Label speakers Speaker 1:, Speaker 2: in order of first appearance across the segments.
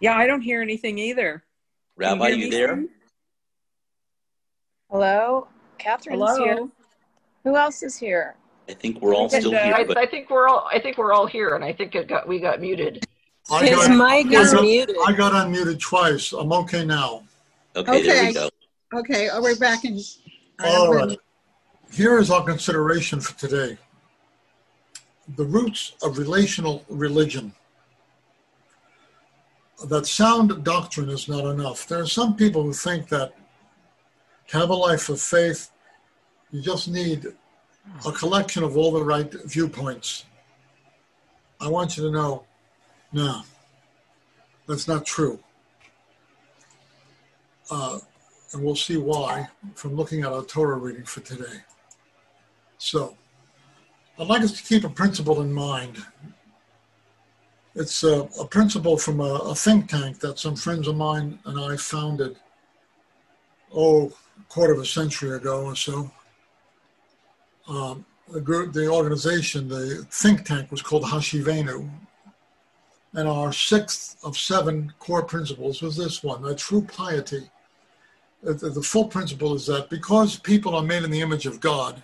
Speaker 1: Yeah, I don't hear anything either.
Speaker 2: Rabbi,
Speaker 1: hear
Speaker 2: you there?
Speaker 1: Sue?
Speaker 3: Hello, Catherine's
Speaker 1: Hello.
Speaker 3: here. Who else is here?
Speaker 2: I think we're all
Speaker 1: And,
Speaker 2: still
Speaker 1: uh,
Speaker 2: here,
Speaker 4: I,
Speaker 2: but
Speaker 4: I think we're all. I think we're all here, and I think it got we got muted.
Speaker 5: I
Speaker 6: His
Speaker 5: got,
Speaker 6: mic
Speaker 5: I
Speaker 6: is
Speaker 5: got-
Speaker 6: muted.
Speaker 5: I got unmuted twice. I'm okay now.
Speaker 2: okay, there we
Speaker 7: Okay.
Speaker 2: go.
Speaker 7: Okay, oh, we're back in.
Speaker 5: All
Speaker 7: uh,
Speaker 5: right. Here is our consideration for today. The roots of relational religion. That sound doctrine is not enough. There are some people who think that to have a life of faith, you just need a collection of all the right viewpoints. I want you to know, no, that's not true. Uh, and we'll see why from looking at our Torah reading for today. So, I'd like us to keep a principle in mind. It's a, a principle from a, a think tank that some friends of mine and I founded, oh, a quarter of a century ago or so. Um, the, group, the organization, the think tank was called Hashivenu. And our sixth of seven core principles was this one, that true piety the, the full principle is that because people are made in the image of God,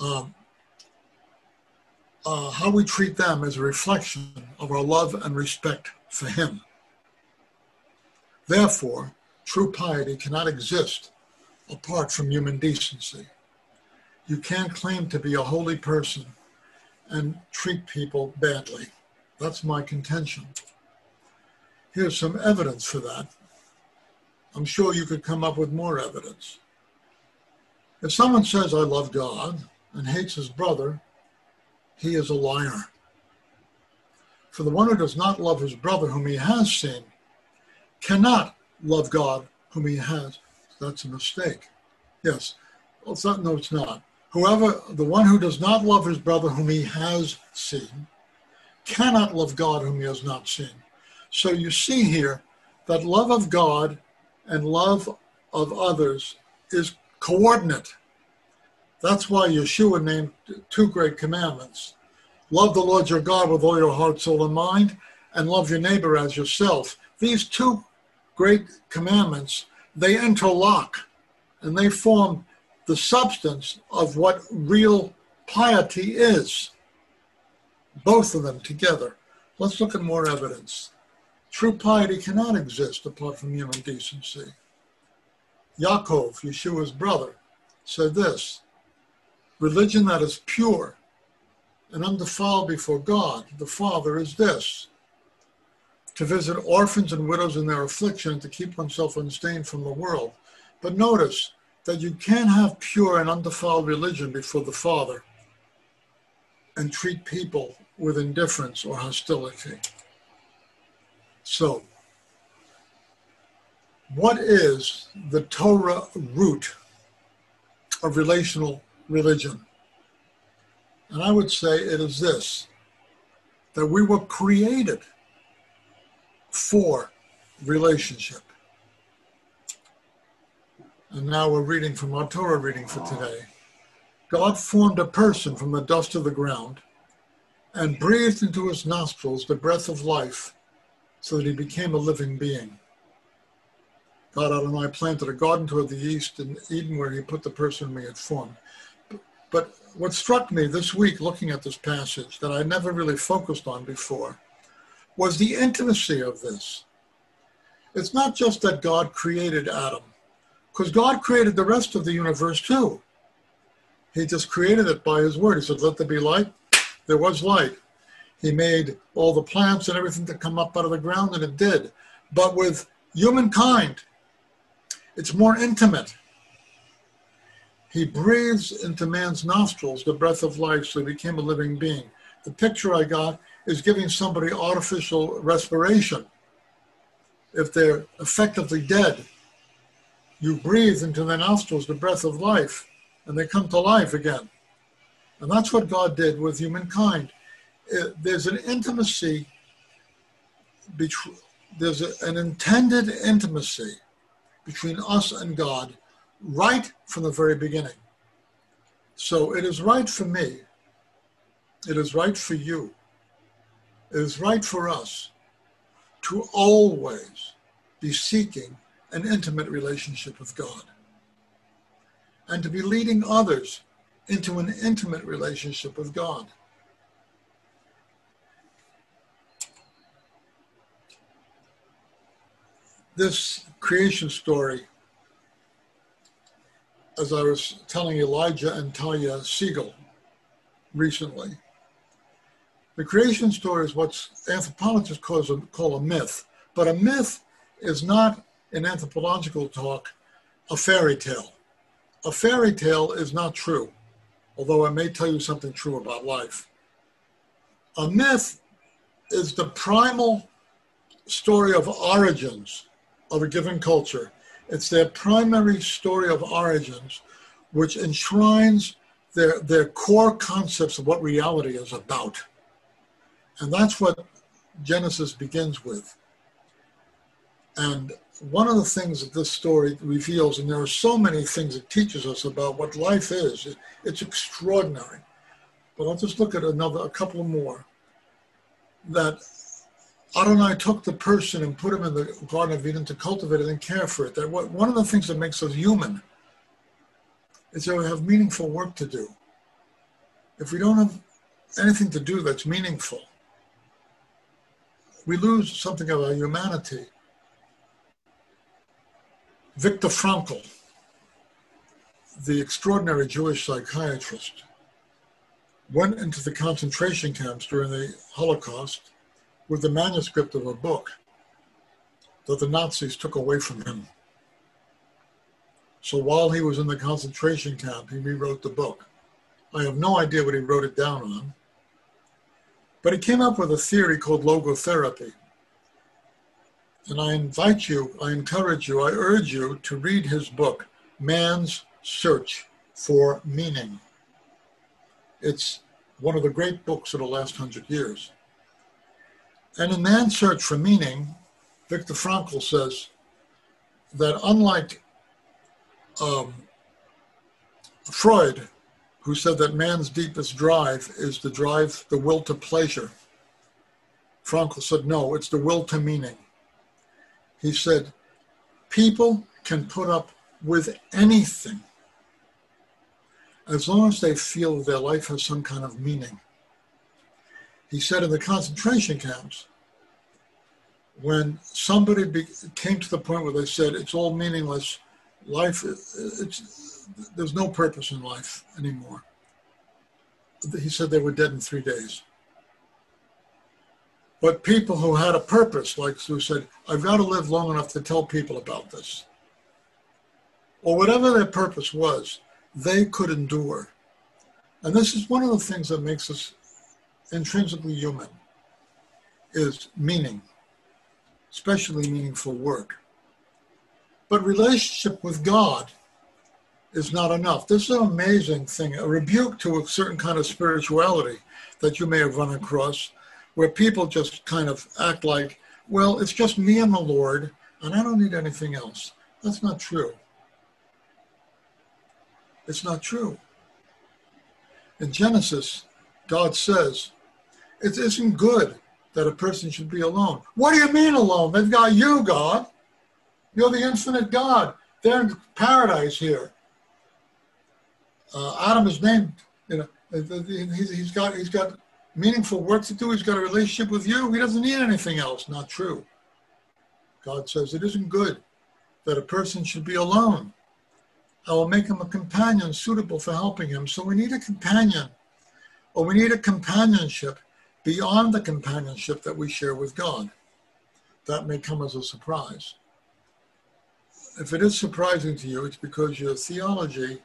Speaker 5: um, uh, how we treat them is a reflection of our love and respect for Him. Therefore, true piety cannot exist apart from human decency. You can't claim to be a holy person and treat people badly. That's my contention. Here's some evidence for that. I'm sure you could come up with more evidence. If someone says, I love God, and hates his brother, he is a liar. For the one who does not love his brother whom he has seen cannot love God whom he has. That's a mistake. Yes. Well, it's not, no, it's not. Whoever, the one who does not love his brother whom he has seen, cannot love God whom he has not seen. So you see here that love of God and love of others is coordinate. That's why Yeshua named two great commandments love the Lord your God with all your heart, soul, and mind, and love your neighbor as yourself. These two great commandments, they interlock and they form the substance of what real piety is. Both of them together. Let's look at more evidence. True piety cannot exist apart from human decency. Yaakov, Yeshua's brother, said this Religion that is pure and undefiled before God, the Father, is this to visit orphans and widows in their affliction to keep oneself unstained from the world. But notice that you can't have pure and undefiled religion before the Father and treat people with indifference or hostility. So, what is the Torah root of relational religion? And I would say it is this that we were created for relationship. And now we're reading from our Torah reading for today. God formed a person from the dust of the ground and breathed into his nostrils the breath of life so that he became a living being. God Adonai planted a garden toward the east in Eden where he put the person we had formed. But what struck me this week looking at this passage that I never really focused on before was the intimacy of this. It's not just that God created Adam, because God created the rest of the universe too. He just created it by his word. He said, Let there be light. There was light. He made all the plants and everything to come up out of the ground, and it did. But with humankind, it's more intimate. He breathes into man's nostrils the breath of life, so he became a living being. The picture I got is giving somebody artificial respiration. If they're effectively dead, you breathe into their nostrils the breath of life, and they come to life again. And that's what God did with humankind. It- there's an intimacy, between, there's an intended intimacy between us and God right from the very beginning. So it is right for me. It is right for you. It is right for us to always be seeking an intimate relationship with God and to be leading others into an intimate relationship with God. This creation story, as I was telling Elijah and Talia Siegel recently, the creation story is what anthropologists call a, call a myth. But a myth is not, in anthropological talk, a fairy tale. A fairy tale is not true, although I may tell you something true about life. A myth is the primal story of origins of a given culture. It's their primary story of origins, which enshrines their, their core concepts of what reality is about. And that's what Genesis begins with. And one of the things that this story reveals, and there are so many things it teaches us about what life is, it's extraordinary. But I'll just look at another, a couple more. That Adonai took the person and put him in the Garden of Eden to cultivate it and care for it. That one of the things that makes us human is that we have meaningful work to do. If we don't have anything to do that's meaningful, we lose something of our humanity. Viktor Frankl, the extraordinary Jewish psychiatrist, went into the concentration camps during the Holocaust with the manuscript of a book that the Nazis took away from him. So while he was in the concentration camp, he rewrote the book. I have no idea what he wrote it down on, but he came up with a theory called logotherapy. And I invite you, I encourage you, I urge you to read his book, Man's Search for Meaning. It's one of the great books of the last hundred years. And in Man's Search for Meaning, Viktor Frankl says that unlike um, Freud, who said that man's deepest drive is the drive, the will to pleasure. Frankl said, no, it's the will to meaning. He said, people can put up with anything as long as they feel their life has some kind of meaning. He said in the concentration camps, when somebody be, came to the point where they said it's all meaningless, life, there's no purpose in life anymore. He said they were dead in three days. But people who had a purpose, like who said, I've got to live long enough to tell people about this, or whatever their purpose was, they could endure. And this is one of the things that makes us intrinsically human, is meaning, especially meaningful work. But relationship with God is not enough. This is an amazing thing, a rebuke to a certain kind of spirituality that you may have run across, where people just kind of act like, well, it's just me and the Lord, and I don't need anything else. That's not true. It's not true. In Genesis, God says, it isn't good that a person should be alone. What do you mean alone? They've got you, God. You're the infinite God. They're in paradise here. Uh, Adam is named. You know, he's, got he's got meaningful work to do. He's got a relationship with you. He doesn't need anything else. Not true. God says it isn't good that a person should be alone. I will make him a companion suitable for helping him. So we need a companion, or we need a companionship beyond the companionship that we share with God. That may come as a surprise. If it is surprising to you, it's because your theology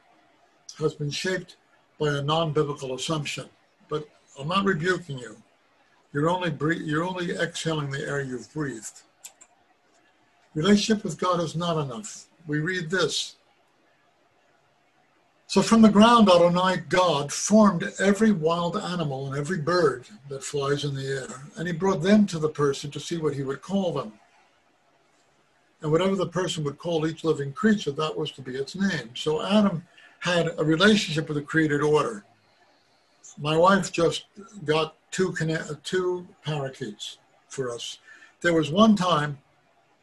Speaker 5: has been shaped by a non-biblical assumption. But I'm not rebuking you. You're only breathe, you're only exhaling the air you've breathed. Relationship with God is not enough. We read this. So from the ground, Adonai God formed every wild animal and every bird that flies in the air, and he brought them to the person to see what he would call them. And whatever the person would call each living creature, that was to be its name. So Adam had a relationship with the created order. My wife just got two uh, two parakeets for us. there was one time,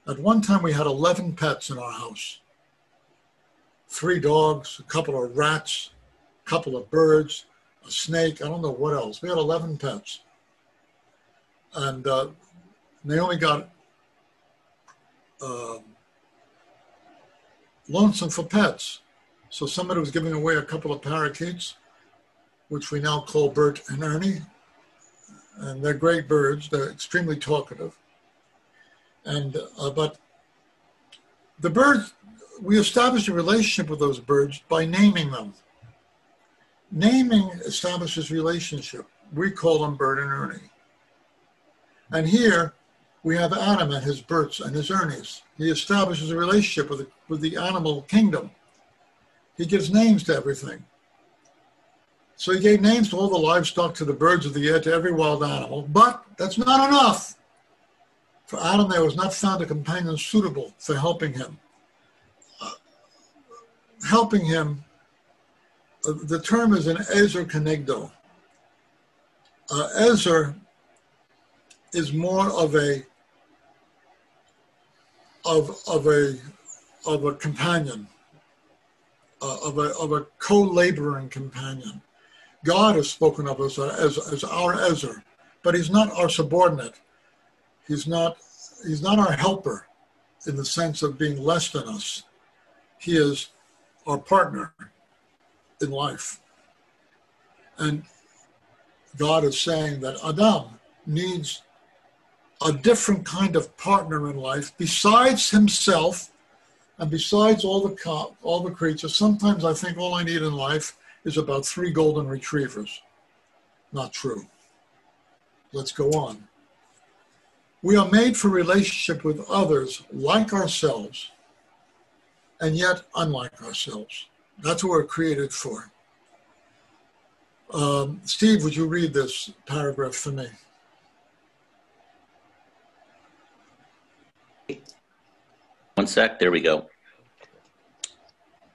Speaker 5: at one time we had 11 pets in our house. Three dogs, a couple of rats, a couple of birds, a snake, I don't know what else. We had 11 pets. And uh, Naomi got uh, lonesome for pets. So somebody was giving away a couple of parakeets, which we now call Bert and Ernie. And they're great birds. They're extremely talkative. And uh, but the birds, we establish a relationship with those birds by naming them. Naming establishes relationship. We call them Bert and Ernie. And here we have Adam and his Berts and his Ernies. He establishes a relationship with the, with the animal kingdom. He gives names to everything. So he gave names to all the livestock, to the birds of the air, to every wild animal. But that's not enough. For Adam, there was not found a companion suitable for helping him. Helping him, uh, the term is an ezer kenegdo. Uh, ezer is more of a of of a of a companion, uh, of a of a co-laboring companion. God has spoken of us as as our Ezer, but He's not our subordinate. He's not He's not our helper, in the sense of being less than us. He is our partner in life, and God is saying that Adam needs a different kind of partner in life besides himself and besides all the co- all the creatures. Sometimes I think all I need in life is about three golden retrievers. Not true. Let's go on. We are made for relationship with others like ourselves and yet unlike ourselves. That's what we're created for. Um, Steve, would you read this paragraph for me?
Speaker 2: One sec, there we go.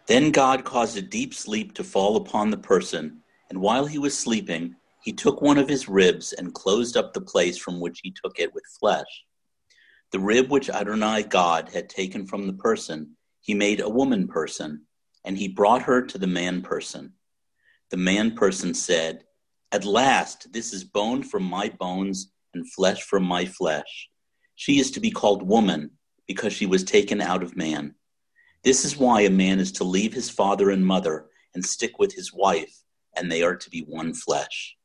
Speaker 2: Then God caused a deep sleep to fall upon the person, and while he was sleeping, he took one of his ribs and closed up the place from which he took it with flesh. The rib which Adonai God had taken from the person, he made a woman person, and he brought her to the man person. The man person said, At last, this is bone from my bones and flesh from my flesh. She is to be called woman because she was taken out of man. This is why a man is to leave his father and mother and stick with his wife, and they are to be one flesh.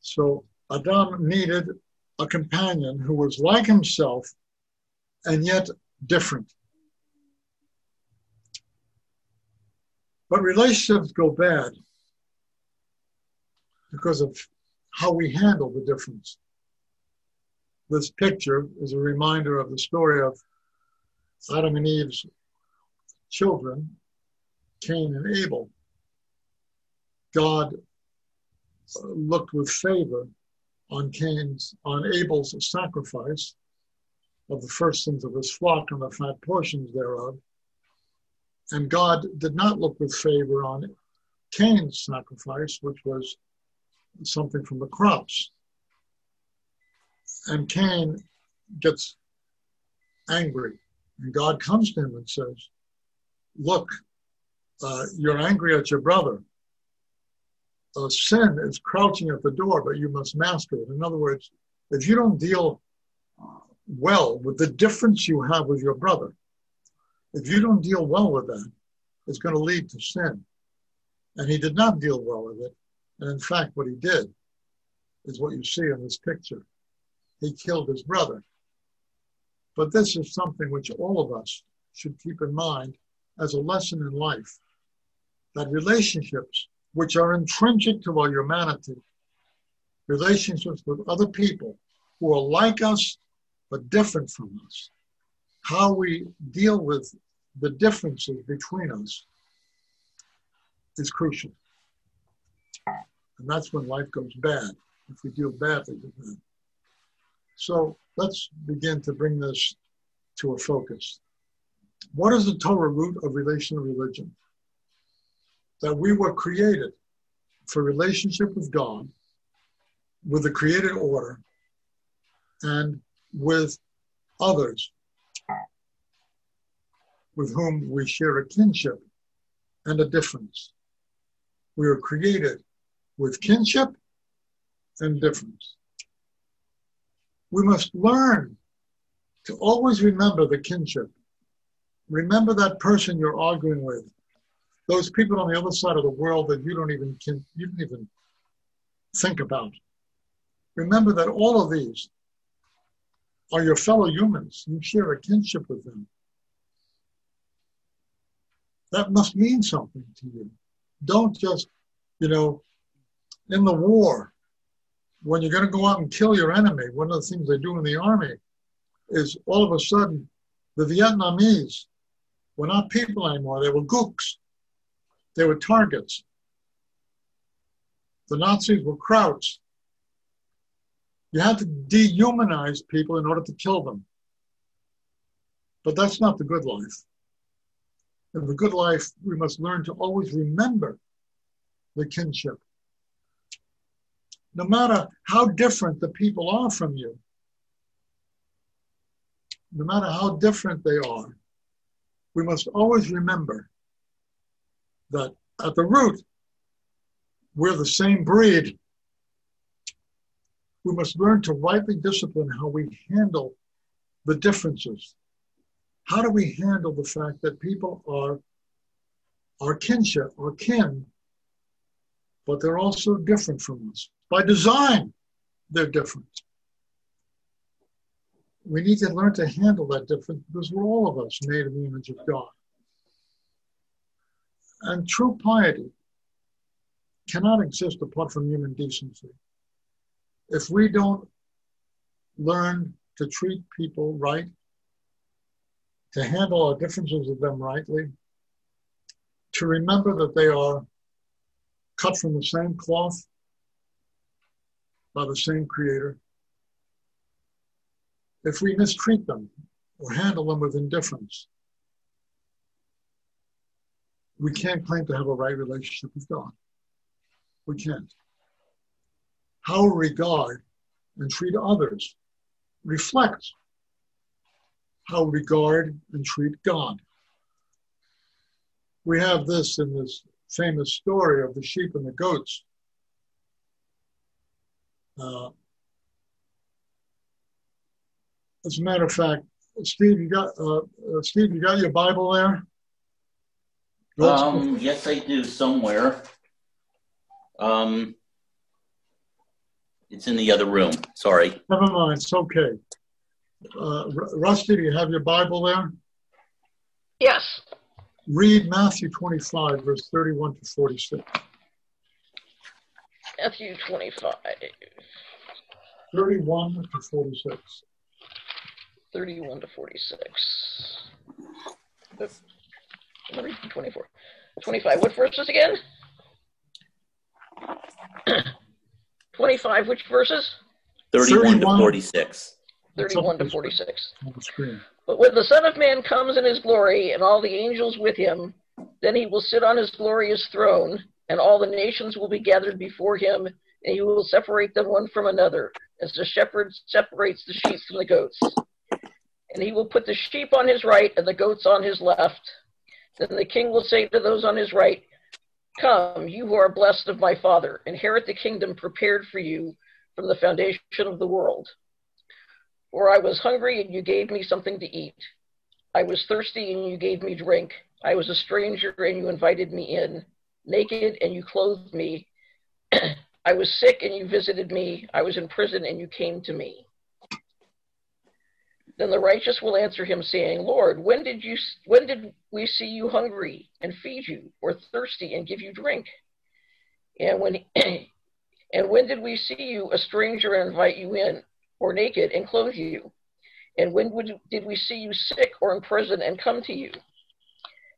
Speaker 5: So Adam needed a companion who was like himself and yet different. But relationships go bad because of how we handle the difference. This picture is a reminder of the story of Adam and Eve's children, Cain and Abel. God uh, looked with favor on Cain's, on Abel's sacrifice of the first firstlings of his flock and the fat portions thereof. And God did not look with favor on Cain's sacrifice, which was something from the crops. And Cain gets angry. And God comes to him and says, Look, uh, you're angry at your brother. Uh, sin is crouching at the door, but you must master it. In other words, if you don't deal well with the difference you have with your brother, if you don't deal well with that, it's going to lead to sin. And he did not deal well with it. And in fact, what he did is what you see in this picture. He killed his brother. But this is something which all of us should keep in mind as a lesson in life that relationships, which are intrinsic to our humanity, relationships with other people who are like us but different from us, how we deal with the differences between us is crucial. And that's when life goes bad, if we deal badly with that. So let's begin to bring this to a focus. What is the Torah root of relational religion? That we were created for relationship with God, with the created order, and with others with whom we share a kinship and a difference. We are created with kinship and difference. We must learn to always remember the kinship. Remember that person you're arguing with, those people on the other side of the world that you don't even can, you don't even think about. Remember that all of these are your fellow humans. You share a kinship with them. That must mean something to you. Don't just, you know, in the war, when you're going to go out and kill your enemy, one of the things they do in the army is all of a sudden the Vietnamese were not people anymore. They were gooks. They were targets. The Nazis were krauts. You had to dehumanize people in order to kill them. But that's not the good life. In the good life, we must learn to always remember the kinship. No matter how different the people are from you, no matter how different they are, we must always remember that at the root, we're the same breed. We must learn to rightly discipline how we handle the differences. How do we handle the fact that people are our kinship, our kin, but they're also different from us? By design, they're different. We need to learn to handle that difference because we're all of us made in the image of God. And true piety cannot exist apart from human decency. If we don't learn to treat people right, to handle our differences with them rightly, to remember that they are cut from the same cloth by the same creator, if we mistreat them or handle them with indifference, we can't claim to have a right relationship with God. We can't. How we regard and treat others reflects how we regard and treat God. We have this in this famous story of the sheep and the goats. Uh, as a matter of fact, Steve, you got uh, uh, Steve, you got your Bible there?
Speaker 2: Um, yes, I do somewhere. Um, it's in the other room. Sorry.
Speaker 5: Never mind. It's okay. Uh, Rusty, do you have your Bible there?
Speaker 4: Yes.
Speaker 5: Read Matthew 25, verse 31 to 46.
Speaker 4: Matthew 25.
Speaker 5: 31 to 46.
Speaker 4: 31 to 46. 24. 25. What verses again? 25. Which verses?
Speaker 2: 31, 31 to 46.
Speaker 4: 31 to 46. But when the Son of Man comes in his glory and all the angels with him, then he will sit on his glorious throne, and all the nations will be gathered before him, and he will separate them one from another, as the shepherd separates the sheep from the goats and he will put the sheep on his right and the goats on his left. Then the king will say to those on his right, Come, you who are blessed of my Father, inherit the kingdom prepared for you from the foundation of the world. For I was hungry, and you gave me something to eat. I was thirsty, and you gave me drink. I was a stranger, and you invited me in. Naked, and you clothed me. I was sick, and you visited me. I was in prison, and you came to me. Then the righteous will answer him, saying, Lord, when did you when did we see you hungry and feed you, or thirsty and give you drink? And when and when did we see you a stranger and invite you in, or naked and clothe you? And when would, did we see you sick or in prison and come to you?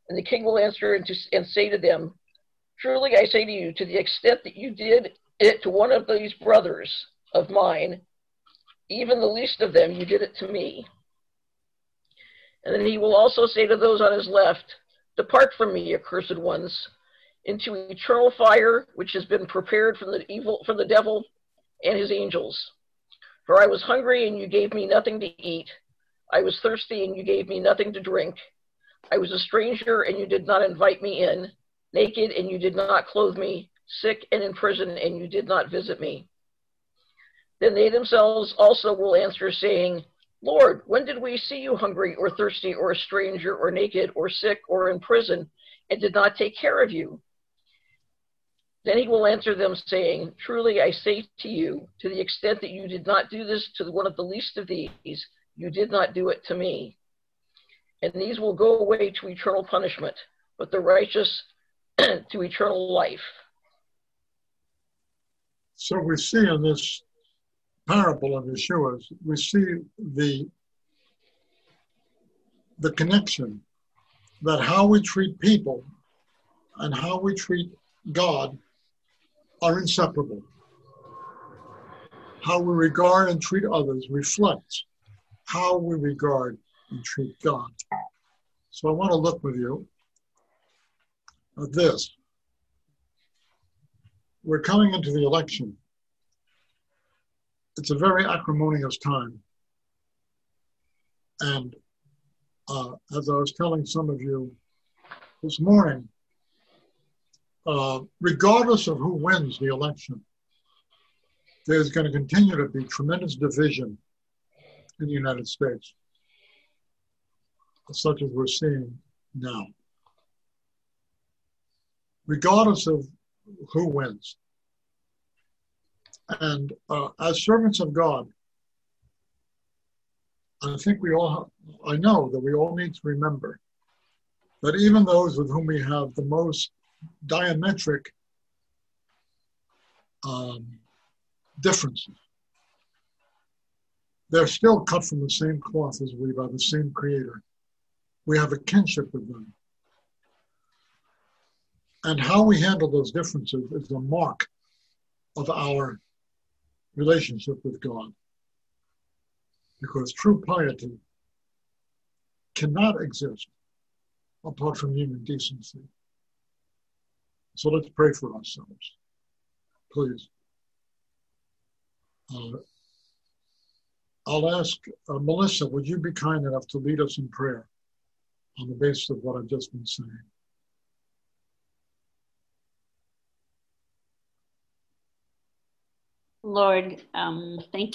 Speaker 4: And the king will answer and, to, and say to them, Truly I say to you, to the extent that you did it to one of these brothers of mine, even the least of them, you did it to me. And then he will also say to those on his left, Depart from me, accursed ones, into eternal fire, which has been prepared from the evil from the devil and his angels. For I was hungry, and you gave me nothing to eat. I was thirsty, and you gave me nothing to drink. I was a stranger, and you did not invite me in, naked, and you did not clothe me, sick and in prison, and you did not visit me. Then they themselves also will answer, saying, Lord, when did we see you hungry or thirsty or a stranger or naked or sick or in prison and did not take care of you? Then he will answer them, saying, Truly I say to you, to the extent that you did not do this to one of the least of these, you did not do it to me. And these will go away to eternal punishment, but the righteous to eternal life.
Speaker 5: So we see in this parable of Yeshua's, we see the the connection that how we treat people and how we treat God are inseparable. How we regard and treat others reflects how we regard and treat God. So I want to look with you at this. We're coming into the election it's a very acrimonious time. And uh, as I was telling some of you this morning, uh, regardless of who wins the election, there's going to continue to be tremendous division in the United States, such as we're seeing now. Regardless of who wins, and uh, as servants of God, I think we all, I know that we all need to remember that even those with whom we have the most diametric um, differences, they're still cut from the same cloth as we by the same creator. We have a kinship with them. And how we handle those differences is a mark of our relationship with God. Because true piety cannot exist apart from human decency. So let's pray for ourselves, please. Uh, I'll ask uh, Melissa, would you be kind enough to lead us in prayer on the basis of what I've just been saying?
Speaker 6: Lord, um, thank